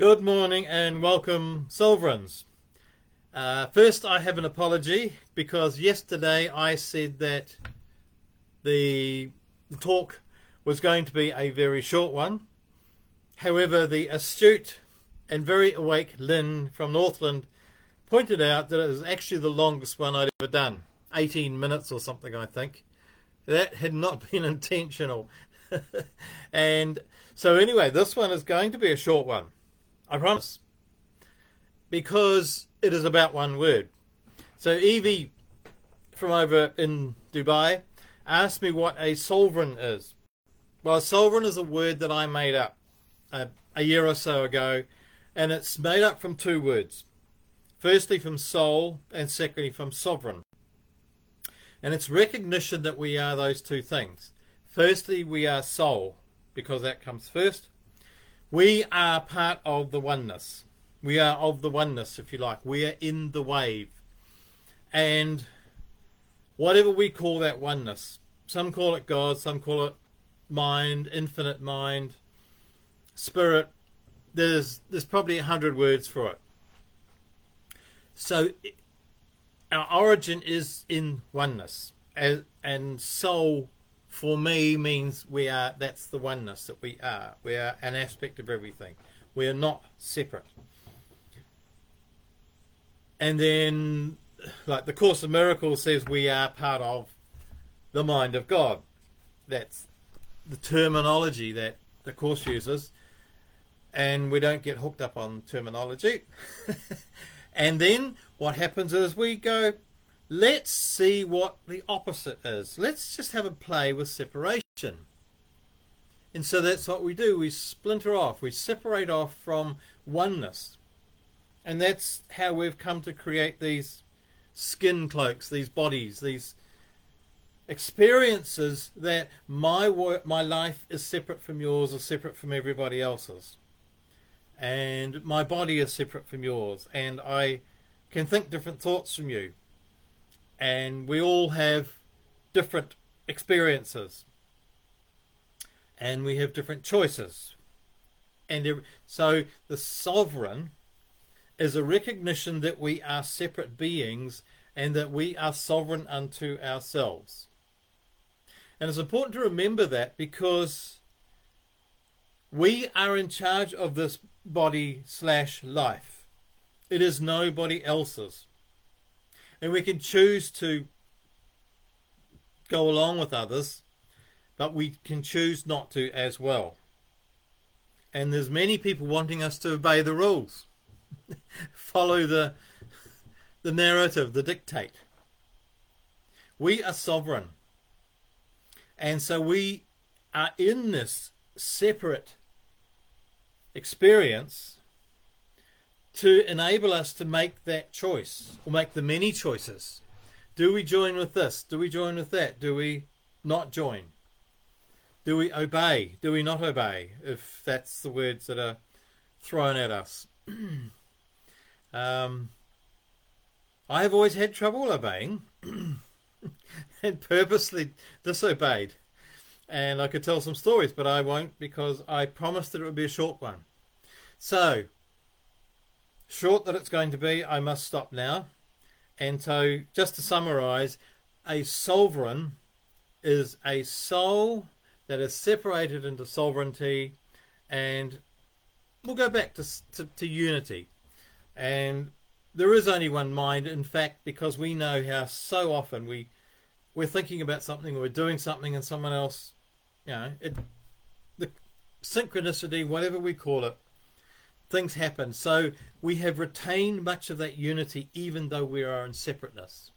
Good morning and welcome, Soulvereigns. Uh, first, I have an apology because yesterday I said that the talk was going to be a very short one. However, the astute and very awake Lynn from Northland pointed out that it was actually the longest one I'd ever done 18 minutes or something, I think. That had not been intentional. and so, anyway, this one is going to be a short one. I promise. Because it is about one word. So Evie from over in Dubai asked me what a Soulvereign is. Well, a Soulvereign is a word that I made up a, a year or so ago, and it's made up from two words. Firstly, from soul, and secondly, from sovereign. And it's recognition that we are those two things. Firstly, we are soul, because that comes first. We are part of the oneness. We are of the oneness, if you like. We are in the wave. And whatever we call that oneness, some call it God, some call it mind, infinite mind, spirit. There's there's probably a hundred words for it. So our origin is in oneness, and, and soul for me means we are that's the oneness that we are. We are an aspect of everything. We are not separate. And then like the course of miracles says we are part of the mind of god. That's the terminology that the course uses. And we don't get hooked up on terminology. And then what happens is we go let's see what the opposite is. Let's just have a play with separation. And so that's what we do. We splinter off, we separate off from oneness. And that's how we've come to create these skin cloaks, these bodies, these experiences that my work, my life is separate from yours or separate from everybody else's. And my body is separate from yours. And I can think different thoughts from you and we all have different experiences. And we have different choices. And so the sovereign is a recognition that we are separate beings and that we are sovereign unto ourselves. And it's important to remember that because we are in charge of this body slash life. It is nobody else's and we can choose to go along with others, but we can choose not to as well. And there's many people wanting us to obey the rules, follow the the narrative, the dictate. We are sovereign. And so we are in this separate experience to enable us to make that choice or make the many choices. Do we join with this? Do we join with that? Do we not join? Do we obey? Do we not obey? If that's the words that are thrown at us. um, I have always had trouble obeying and purposely disobeyed. And I could tell some stories, but I won't because I promised that it would be a short one. So, short that it's going to be, I must stop now. And so, just to summarize, a Soulvereign is a soul that is separated into sovereignty, and we'll go back to, to, to unity. And there is only one mind, in fact, because we know how so often we we're thinking about something, or we're doing something, and someone else, you know, it, the synchronicity, whatever we call it, things happen. So we have retained much of that unity even though we are in separateness.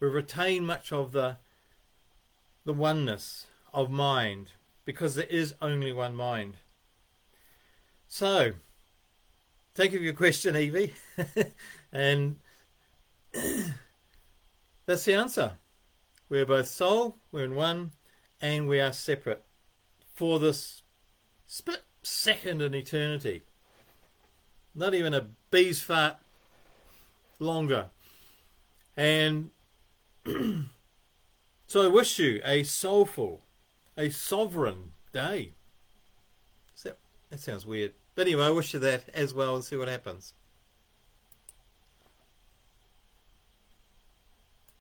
We retain much of the the oneness of mind because there is only one mind. So, thank you for your question, Evie. and that's the answer. We're both soul, we're in one, and we are separate for this split second in eternity. Not even a bee's fart longer. And so I wish you a soulful, a sovereign day. That, sounds weird. But anyway, I wish you that as well and see what happens.